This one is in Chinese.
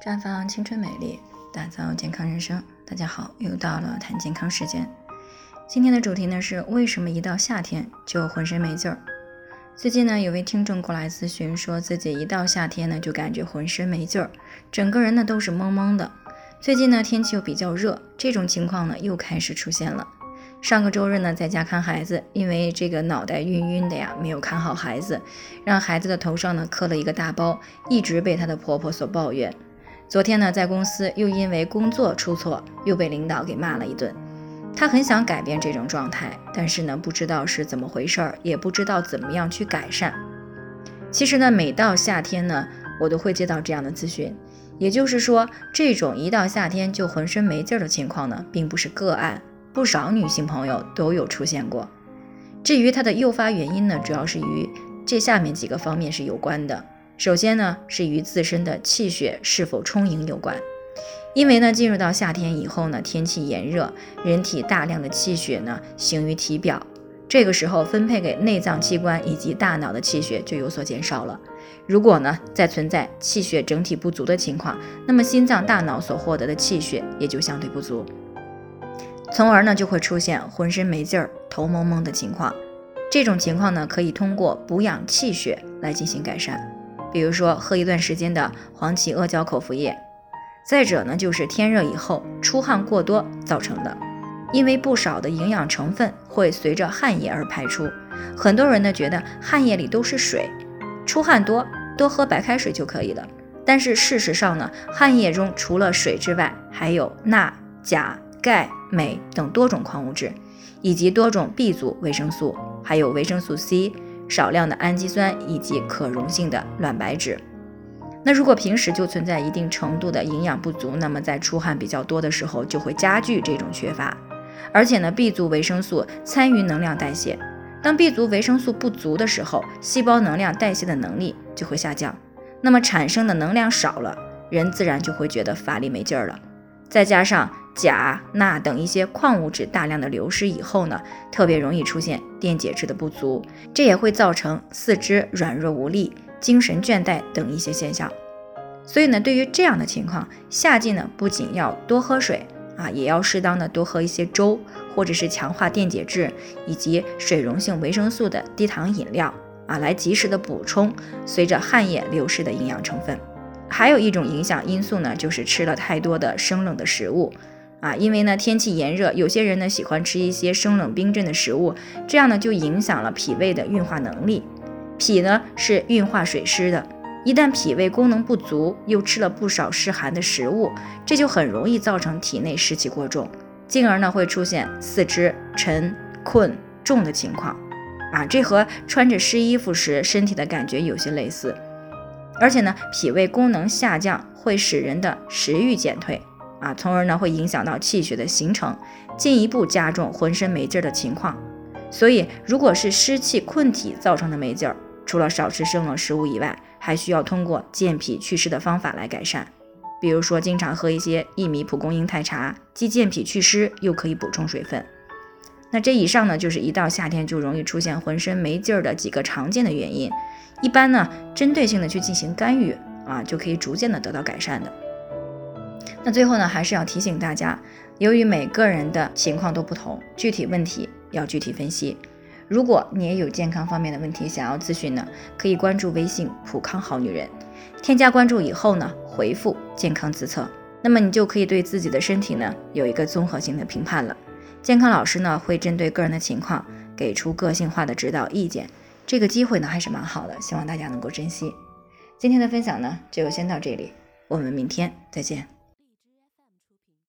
绽放青春美丽，打造健康人生。大家好，又到了谈健康时间。今天的主题呢是为什么一到夏天就浑身没劲儿？最近呢有位听众过来咨询，说自己一到夏天呢就感觉浑身没劲儿，整个人呢都是懵懵的。最近呢天气又比较热，这种情况呢又开始出现了。上个周日呢，在家看孩子，因为这个脑袋晕晕的呀，没有看好孩子，让孩子的头上呢磕了一个大包，一直被她的婆婆所抱怨。昨天呢，在公司又因为工作出错，又被领导给骂了一顿。她很想改变这种状态，但是呢，不知道是怎么回事儿，也不知道怎么样去改善。其实呢，每到夏天呢，我都会接到这样的咨询，也就是说，这种一到夏天就浑身没劲儿的情况呢，并不是个案。不少女性朋友都有出现过。至于它的诱发原因呢，主要是与这下面几个方面是有关的。首先呢，是与自身的气血是否充盈有关。因为呢，进入到夏天以后呢，天气炎热，人体大量的气血呢行于体表，这个时候分配给内脏器官以及大脑的气血就有所减少了。如果呢，在存在气血整体不足的情况，那么心脏、大脑所获得的气血也就相对不足。从而呢就会出现浑身没劲儿、头蒙蒙的情况。这种情况呢可以通过补养气血来进行改善，比如说喝一段时间的黄芪阿胶口服液。再者呢就是天热以后出汗过多造成的，因为不少的营养成分会随着汗液而排出。很多人呢觉得汗液里都是水，出汗多多喝白开水就可以了。但是事实上呢，汗液中除了水之外，还有钠、钾。钙、镁等多种矿物质，以及多种 B 族维生素，还有维生素 C、少量的氨基酸以及可溶性的卵白质。那如果平时就存在一定程度的营养不足，那么在出汗比较多的时候，就会加剧这种缺乏。而且呢，B 族维生素参与能量代谢，当 B 族维生素不足的时候，细胞能量代谢的能力就会下降，那么产生的能量少了，人自然就会觉得乏力没劲儿了。再加上钾、钠等一些矿物质大量的流失以后呢，特别容易出现电解质的不足，这也会造成四肢软弱无力、精神倦怠等一些现象。所以呢，对于这样的情况，夏季呢不仅要多喝水啊，也要适当的多喝一些粥，或者是强化电解质以及水溶性维生素的低糖饮料啊，来及时的补充随着汗液流失的营养成分。还有一种影响因素呢，就是吃了太多的生冷的食物啊，因为呢天气炎热，有些人呢喜欢吃一些生冷冰镇的食物，这样呢就影响了脾胃的运化能力。脾呢是运化水湿的，一旦脾胃功能不足，又吃了不少湿寒的食物，这就很容易造成体内湿气过重，进而呢会出现四肢沉、困、重的情况啊，这和穿着湿衣服时身体的感觉有些类似。而且呢，脾胃功能下降会使人的食欲减退啊，从而呢会影响到气血的形成，进一步加重浑身没劲儿的情况。所以，如果是湿气困体造成的没劲儿，除了少吃生冷食物以外，还需要通过健脾祛湿的方法来改善。比如说，经常喝一些薏米蒲公英太茶，既健脾祛湿，又可以补充水分。那这以上呢，就是一到夏天就容易出现浑身没劲儿的几个常见的原因。一般呢，针对性的去进行干预啊，就可以逐渐的得到改善的。那最后呢，还是要提醒大家，由于每个人的情况都不同，具体问题要具体分析。如果你也有健康方面的问题想要咨询呢，可以关注微信“普康好女人”，添加关注以后呢，回复“健康自测”，那么你就可以对自己的身体呢有一个综合性的评判了。健康老师呢会针对个人的情况给出个性化的指导意见。这个机会呢还是蛮好的，希望大家能够珍惜。今天的分享呢就先到这里，我们明天再见。